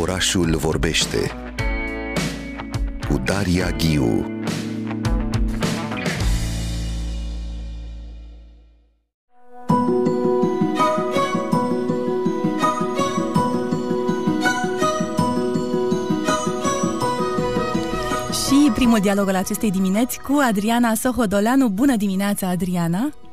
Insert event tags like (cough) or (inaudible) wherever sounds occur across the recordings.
Orașul vorbește cu Daria Ghiu Și primul dialog al acestei dimineți cu Adriana Sohodoleanu. Bună dimineața, Adriana!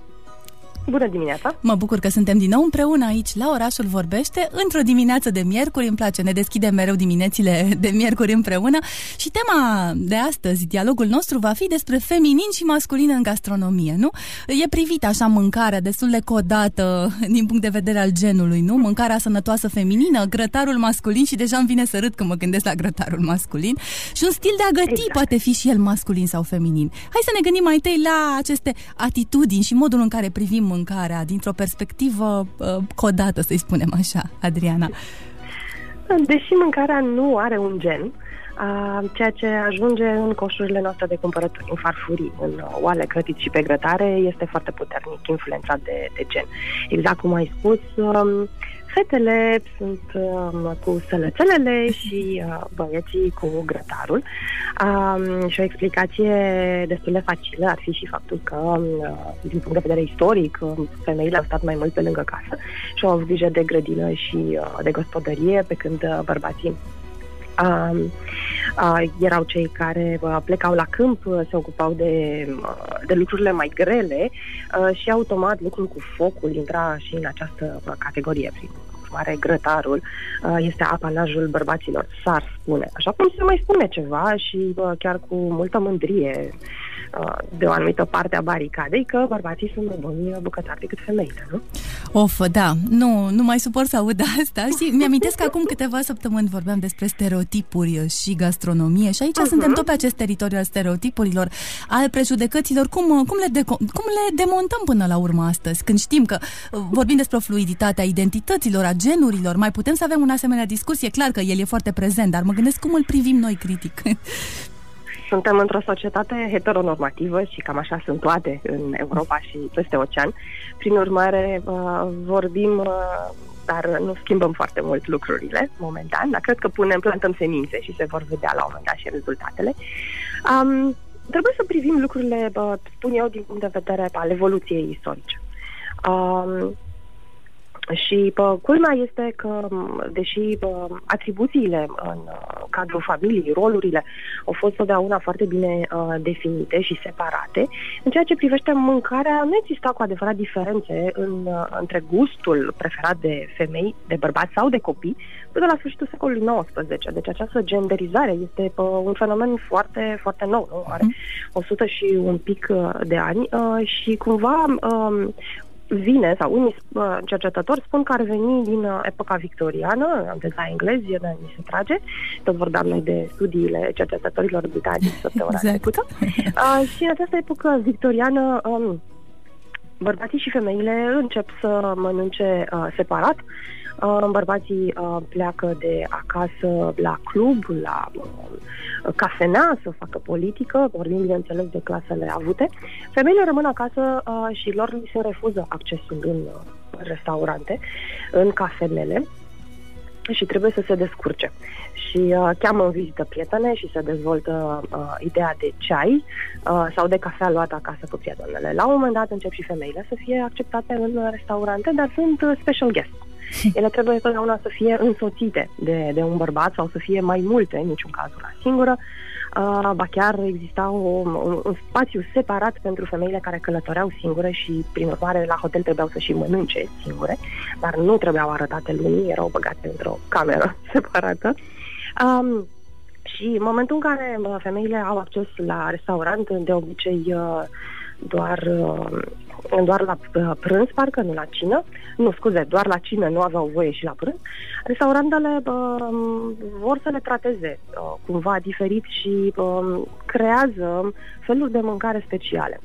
Bună dimineața! Mă bucur că suntem din nou împreună aici la Orașul Vorbește, într-o dimineață de miercuri. Îmi place, ne deschidem mereu diminețile de miercuri împreună. Și tema de astăzi, dialogul nostru, va fi despre feminin și masculin în gastronomie, nu? E privit așa mâncarea destul de codată din punct de vedere al genului, nu? Mâncarea sănătoasă feminină, grătarul masculin și deja îmi vine să râd când mă gândesc la grătarul masculin. Și un stil de a găti exact. poate fi și el masculin sau feminin. Hai să ne gândim mai întâi la aceste atitudini și modul în care privim mâncarea dintr-o perspectivă uh, codată, să-i spunem așa, Adriana? Deși mâncarea nu are un gen, Uh, ceea ce ajunge în coșurile noastre de cumpărături, în farfurii, în oale, crătiți și pe grătare, este foarte puternic influențat de, de gen. Exact cum ai spus, um, Fetele sunt uh, cu sălățelele și uh, băieții cu grătarul. Um, și o explicație destul de facilă ar fi și faptul că, uh, din punct de vedere istoric, uh, femeile au stat mai mult pe lângă casă și au avut grijă de grădină și uh, de gospodărie, pe când uh, bărbații Uh, uh, erau cei care uh, plecau la câmp, uh, se ocupau de, uh, de lucrurile mai grele uh, și automat lucrul cu focul intra și în această uh, categorie. Prin urmare, grătarul uh, este apanajul bărbaților, s-ar spune. Așa cum se mai spune ceva și uh, chiar cu multă mândrie Uh, de o anumită parte a baricadei că bărbații sunt mai buni bucătari decât femeile, nu? Of, da, nu, nu mai suport să aud asta și mi-amintesc că acum câteva săptămâni vorbeam despre stereotipuri și gastronomie și aici uh-huh. suntem tot pe acest teritoriu al stereotipurilor, al prejudecăților, cum, cum, le deco- cum le demontăm până la urmă astăzi, când știm că uh, vorbim despre fluiditatea identităților, a genurilor, mai putem să avem un asemenea discuție, clar că el e foarte prezent, dar mă gândesc cum îl privim noi critic. Suntem într-o societate heteronormativă și cam așa sunt toate în Europa și peste ocean. Prin urmare, uh, vorbim, uh, dar nu schimbăm foarte mult lucrurile momentan, dar cred că punem, plantăm semințe și se vor vedea la un moment dat și rezultatele. Um, trebuie să privim lucrurile, spun eu, din punct de vedere al evoluției istorice. Um, și pă, culmea este că, deși pă, atribuțiile în uh, cadrul familiei, rolurile, au fost totdeauna foarte bine uh, definite și separate, în ceea ce privește mâncarea, nu exista cu adevărat diferențe în, uh, între gustul preferat de femei, de bărbați sau de copii, până la sfârșitul secolului XIX. Deci această genderizare este pă, un fenomen foarte, foarte nou, nu? are 100 mhm. și un pic uh, de ani uh, și cumva uh, vine, sau unii uh, cercetători spun că ar veni din uh, epoca victoriană, am la englezi, de ni se trage, tot vorbeam noi de studiile cercetătorilor britanici săptămâna exact. trecută. (laughs) Uh, și în această epocă victoriană um, bărbații și femeile încep să mănânce uh, separat, Uh, bărbații uh, pleacă de acasă la club, la uh, cafenea să facă politică, vorbim bineînțeles de clasele avute. Femeile rămân acasă și lor li se refuză accesul în restaurante, în cafenele și trebuie să se descurce. Și uh, cheamă în vizită prietene și se dezvoltă uh, ideea de ceai uh, sau de cafea luată acasă cu prietenele. La un moment dat încep și femeile să fie acceptate în restaurante, dar sunt uh, special guests. (laughs) Ele trebuie întotdeauna să fie însoțite de, de un bărbat sau să fie mai multe, în niciun caz una singură. Uh, ba chiar exista o, un, un spațiu separat pentru femeile care călătoreau singure și, prin urmare, la hotel trebuiau să și mănânce singure, dar nu trebuiau arătate lumii, erau băgate într-o cameră (laughs) separată. Um, și în momentul în care femeile au acces la restaurant, de obicei uh, doar uh, doar la uh, prânz, parcă nu la cină. Nu, scuze, doar la cină nu aveau voie și la prânz. Restaurantele uh, vor să le trateze uh, cumva diferit și uh, creează feluri de mâncare speciale.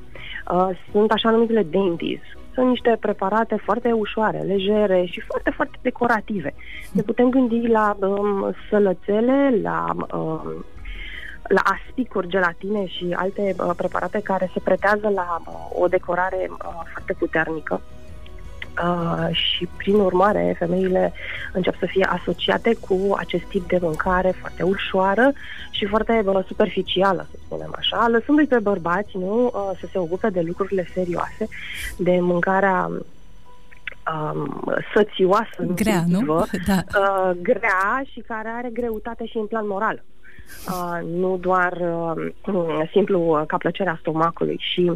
Uh, sunt așa numitele dainties, sunt niște preparate foarte ușoare, legere și foarte, foarte decorative. Ne putem gândi la um, sălățele, la um, la aspicuri, gelatine și alte uh, preparate care se pretează la uh, o decorare uh, foarte puternică. Uh, și prin urmare femeile încep să fie asociate cu acest tip de mâncare foarte ușoară și foarte uh, superficială, să spunem așa, lăsându-i pe bărbați nu uh, să se ocupe de lucrurile serioase, de mâncarea um, sățioasă, grea, nu? Da. Uh, grea și care are greutate și în plan moral. Uh, nu doar uh, simplu ca plăcerea stomacului și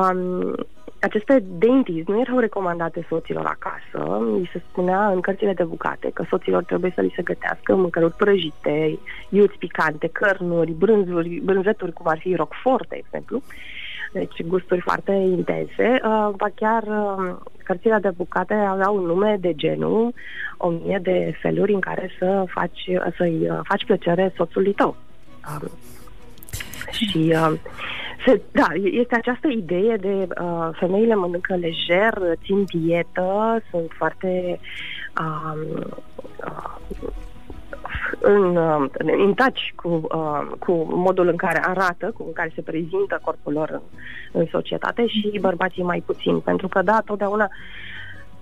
um, aceste dainties nu erau recomandate soților acasă. Mi se spunea în cărțile de bucate că soților trebuie să li se gătească mâncăruri prăjite, iuți picante, cărnuri, brânzuri, brânzeturi cum ar fi roquefort, de exemplu. Deci gusturi foarte intense. Uh, ba chiar uh, cărțile de bucate aveau un nume de genul o mie de feluri în care să faci, să-i uh, faci plăcere soțului tău. Uh, și uh, se, da, este această idee de uh, femeile mănâncă lejer, țin dietă, sunt foarte uh, uh, în, uh, în touch cu, uh, cu modul în care arată, cu în care se prezintă corpul lor în, în societate și bărbații mai puțin. Pentru că, da, totdeauna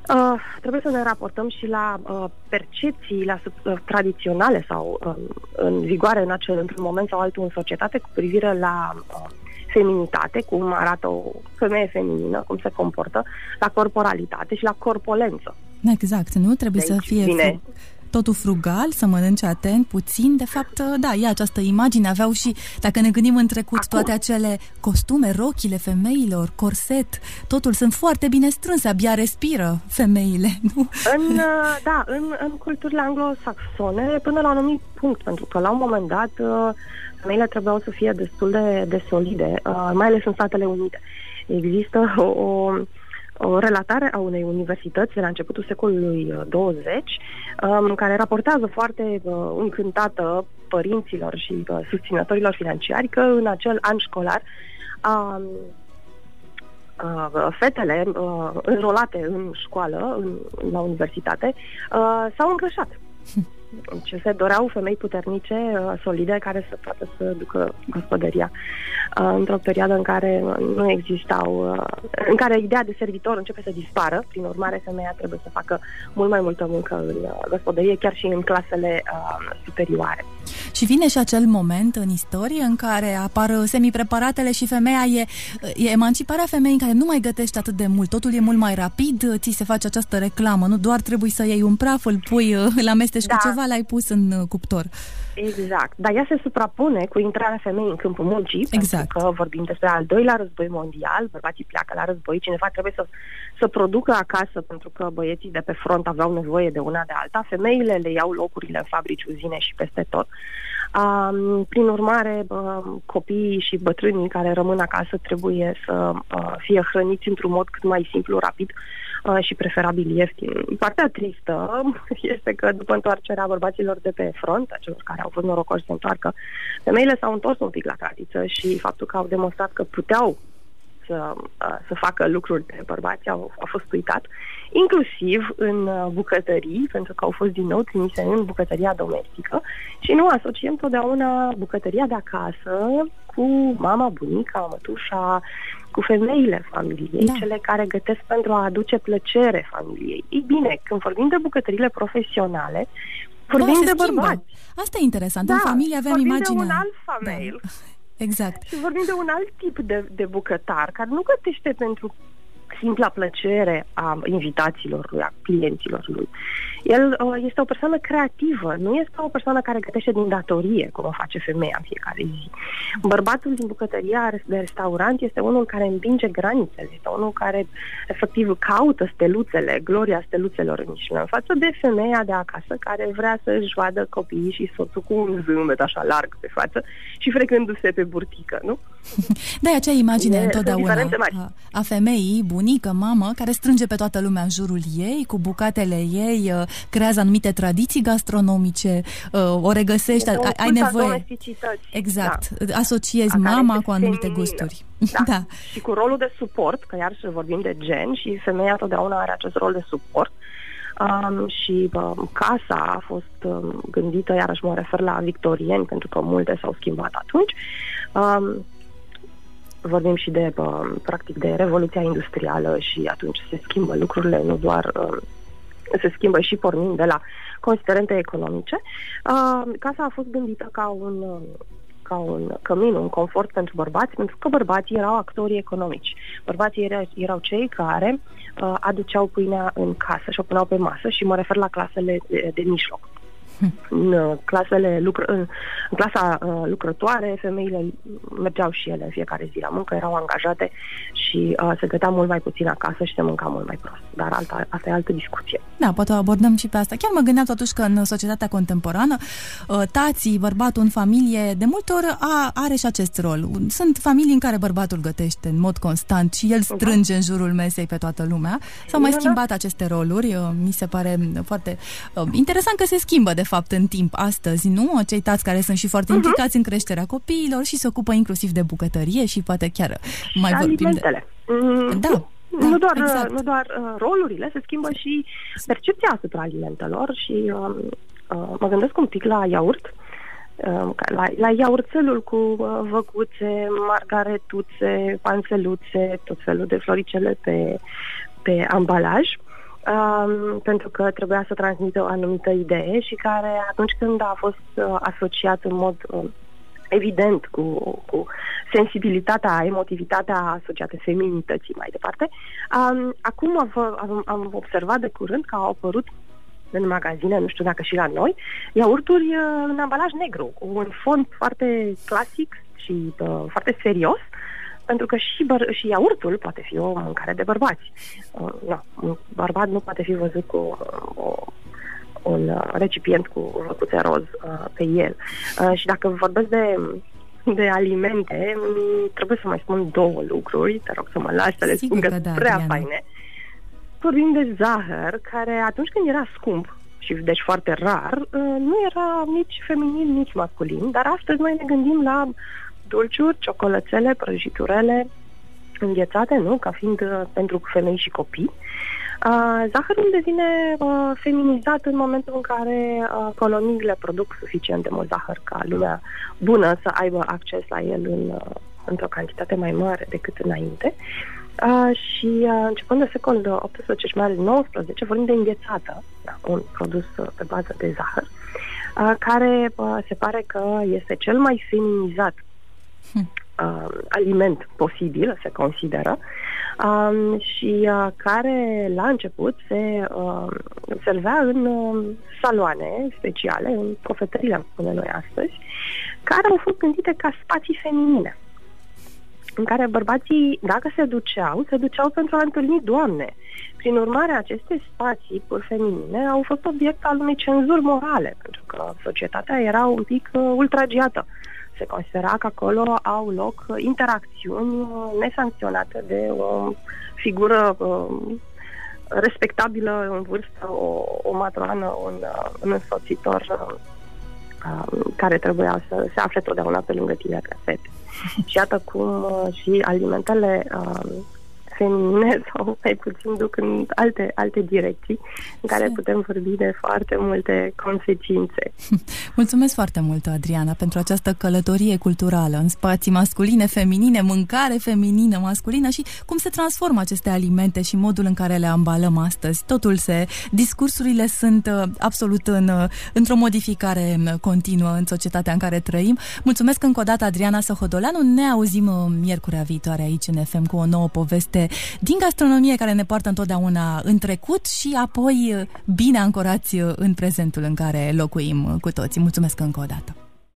Uh, trebuie să ne raportăm și la uh, percepțiile uh, tradiționale sau uh, în vigoare în acel într-un moment sau altul în societate cu privire la uh, feminitate, cum arată o femeie feminină, cum se comportă, la corporalitate și la corpolență. Exact, nu? Trebuie de să fie... Vine totul frugal, să mănânce atent, puțin. De fapt, da, e această imagine. Aveau și, dacă ne gândim în trecut, Acum. toate acele costume, rochile femeilor, corset, totul sunt foarte bine strânse, abia respiră femeile, (laughs) nu? În, uh, da, în, în culturile anglosaxone, până la un anumit punct, pentru că la un moment dat uh, femeile trebuiau să fie destul de, de solide, uh, mai ales în Statele Unite. Există o, o o relatare a unei universități de la începutul secolului 20, uh, um, care raportează foarte uh, încântată părinților și uh, susținătorilor financiari că în acel an școlar um, uh, fetele uh, înrolate în școală, în, la universitate, uh, s-au îngrășat. (laughs) ce se doreau femei puternice, uh, solide, care să poată să ducă gospodăria uh, într-o perioadă în care nu existau, uh, în care ideea de servitor începe să dispară, prin urmare femeia trebuie să facă mult mai multă muncă în gospodărie, chiar și în clasele superioare. Și vine și acel moment în istorie în care apar semipreparatele și femeia e, e emanciparea femeii în care nu mai gătești atât de mult, totul e mult mai rapid, ți se face această reclamă, nu doar trebuie să iei un praf, îl pui, (laughs) îl amesteci da. cu ceva, l-ai pus în uh, cuptor. Exact, dar ea se suprapune cu intrarea femeii în câmpul muncii, exact. pentru că vorbim despre al doilea război mondial, bărbații pleacă la război, cineva trebuie să, să producă acasă, pentru că băieții de pe front aveau nevoie de una de alta, femeile le iau locurile în fabrici, uzine și peste tot. Um, prin urmare, uh, copiii și bătrânii care rămân acasă trebuie să uh, fie hrăniți într-un mod cât mai simplu, rapid uh, și preferabil ieftin. Partea tristă (laughs) este că după întoarcerea bărbaților de pe front, a celor care au fost norocoși să se întoarcă, femeile s-au întors un pic la tradiță și faptul că au demonstrat că puteau să, să facă lucruri de bărbați au, au fost uitat, inclusiv în bucătării, pentru că au fost din nou trimise în bucătăria domestică și nu asociem totdeauna bucătăria de acasă cu mama, bunica, mătușa, cu femeile familiei, da. cele care gătesc pentru a aduce plăcere familiei. Ei bine, când vorbim de bucătările profesionale, vorbim da, de bărbați. Asta e interesant. Da, în familie avem imaginea... de un alt femei. Da. Exact. Și vorbim de un alt tip de, de bucătar care nu gătește pentru simpla plăcere a invitațiilor lui, a clienților lui. El uh, este o persoană creativă, nu este o persoană care gătește din datorie, cum o face femeia în fiecare zi. Bărbatul din bucătăria de restaurant este unul care împinge granițele, este unul care efectiv caută steluțele, gloria steluțelor în Michelin, față de femeia de acasă care vrea să-și vadă copiii și soțul cu un zâmbet așa larg pe față și frecându-se pe burtică, nu? (laughs) Da, e acea imagine e, întotdeauna a, a femeii, bunică, mamă, care strânge pe toată lumea în jurul ei, cu bucatele ei, uh, creează anumite tradiții gastronomice, uh, o regăsești, ai, ai nevoie... Exact, da. asociezi mama cu anumite feminină. gusturi. Da. (laughs) da. Și cu rolul de suport, că iar să vorbim de gen și femeia totdeauna are acest rol de suport. Um, și um, casa a fost um, gândită, iarăși mă refer la victorieni, pentru că multe s-au schimbat atunci. Um, vorbim și de, practic, de revoluția industrială și atunci se schimbă lucrurile, nu doar se schimbă și pornind de la considerente economice. Uh, casa a fost gândită ca un ca un cămin, un confort pentru bărbați, pentru că bărbații erau actorii economici. Bărbații erau, erau cei care uh, aduceau pâinea în casă și o puneau pe masă și mă refer la clasele de, de mijloc. În uh, clasele lucr- în, în clasa uh, lucrătoare, femeile mergeau și ele în fiecare zi la muncă, erau angajate și uh, se gătea mult mai puțin acasă și se mânca mult mai prost. Dar alta, asta e altă discuție. Da, poate o abordăm și pe asta. Chiar mă gândeam totuși că în societatea contemporană, uh, tații, bărbatul în familie, de multe ori a, are și acest rol. Sunt familii în care bărbatul gătește în mod constant și el da. strânge da. în jurul mesei pe toată lumea. S-au mai da, schimbat da. aceste roluri. Uh, mi se pare foarte uh, interesant că se schimbă, de fapt, în timp astăzi, nu? Cei tați care sunt și foarte uh-huh. implicați în creșterea copiilor și se ocupă inclusiv de bucătărie și poate chiar mai și vorbim alimentele. de... Mm, da. Da, nu doar, exact. nu doar uh, rolurile, se schimbă și percepția asupra alimentelor și uh, uh, mă gândesc un pic la iaurt, uh, la, la iaurțelul cu uh, văcuțe, margaretuțe, panseluțe, tot felul de floricele pe, pe ambalaj. Uh, um, pentru că trebuia să transmită o anumită idee și care atunci când a fost uh, asociat în mod uh, evident cu, cu sensibilitatea, emotivitatea asociată feminității mai departe. Um, acum am, am observat de curând că au apărut în magazine, nu știu dacă și la noi, iaurturi uh, în ambalaj negru, cu un fond foarte clasic și uh, foarte serios, pentru că și, băr- și iaurtul poate fi o mâncare de bărbați. Uh, no, un bărbat nu poate fi văzut cu uh, o, un recipient cu răcuțe roz uh, pe el. Uh, și dacă vorbesc de de alimente, trebuie să mai spun două lucruri, te rog să mă lași să le spun că da, prea Diana. faine. Vorbim de zahăr, care atunci când era scump, și deci foarte rar, uh, nu era nici feminin, nici masculin, dar astăzi noi ne gândim la dulciuri, ciocolățele, prăjiturele înghețate, nu? Ca fiind uh, pentru femei și copii. Uh, zahărul devine uh, feminizat în momentul în care uh, coloniile produc suficient de mult zahăr ca lumea bună să aibă acces la el în, uh, într-o cantitate mai mare decât înainte. Uh, și uh, începând de secolul 18 și mai ales 19, vorbim de înghețată, da, un produs uh, pe bază de zahăr, uh, care uh, se pare că este cel mai feminizat uh, aliment posibil, se consideră, um, și uh, care la început se uh, servea în uh, saloane speciale, în cofetările, am spune noi astăzi, care au fost gândite ca spații feminine în care bărbații, dacă se duceau, se duceau pentru a întâlni doamne. Prin urmare, aceste spații feminine au fost obiect al unei cenzuri morale, pentru că societatea era un pic uh, ultragiată. Uh, se considera că acolo au loc interacțiuni nesancționate de o figură um, respectabilă în vârstă, o, o matronă, un, un însoțitor um, care trebuia să se afle totdeauna pe lângă tine ca fete. (laughs) Și iată cum uh, și alimentele um, feminine sau mai puțin duc în alte, alte direcții în care putem vorbi de foarte multe consecințe. (laughs) Mulțumesc foarte mult, Adriana, pentru această călătorie culturală în spații masculine, feminine, mâncare feminină, masculină și cum se transformă aceste alimente și modul în care le ambalăm astăzi. Totul se... Discursurile sunt uh, absolut în, uh, într-o modificare uh, continuă în societatea în care trăim. Mulțumesc încă o dată, Adriana Sohodoleanu. Ne auzim miercurea viitoare aici în FM cu o nouă poveste din gastronomie care ne poartă întotdeauna în trecut și apoi bine ancorați în prezentul în care locuim cu toții. Mulțumesc încă o dată!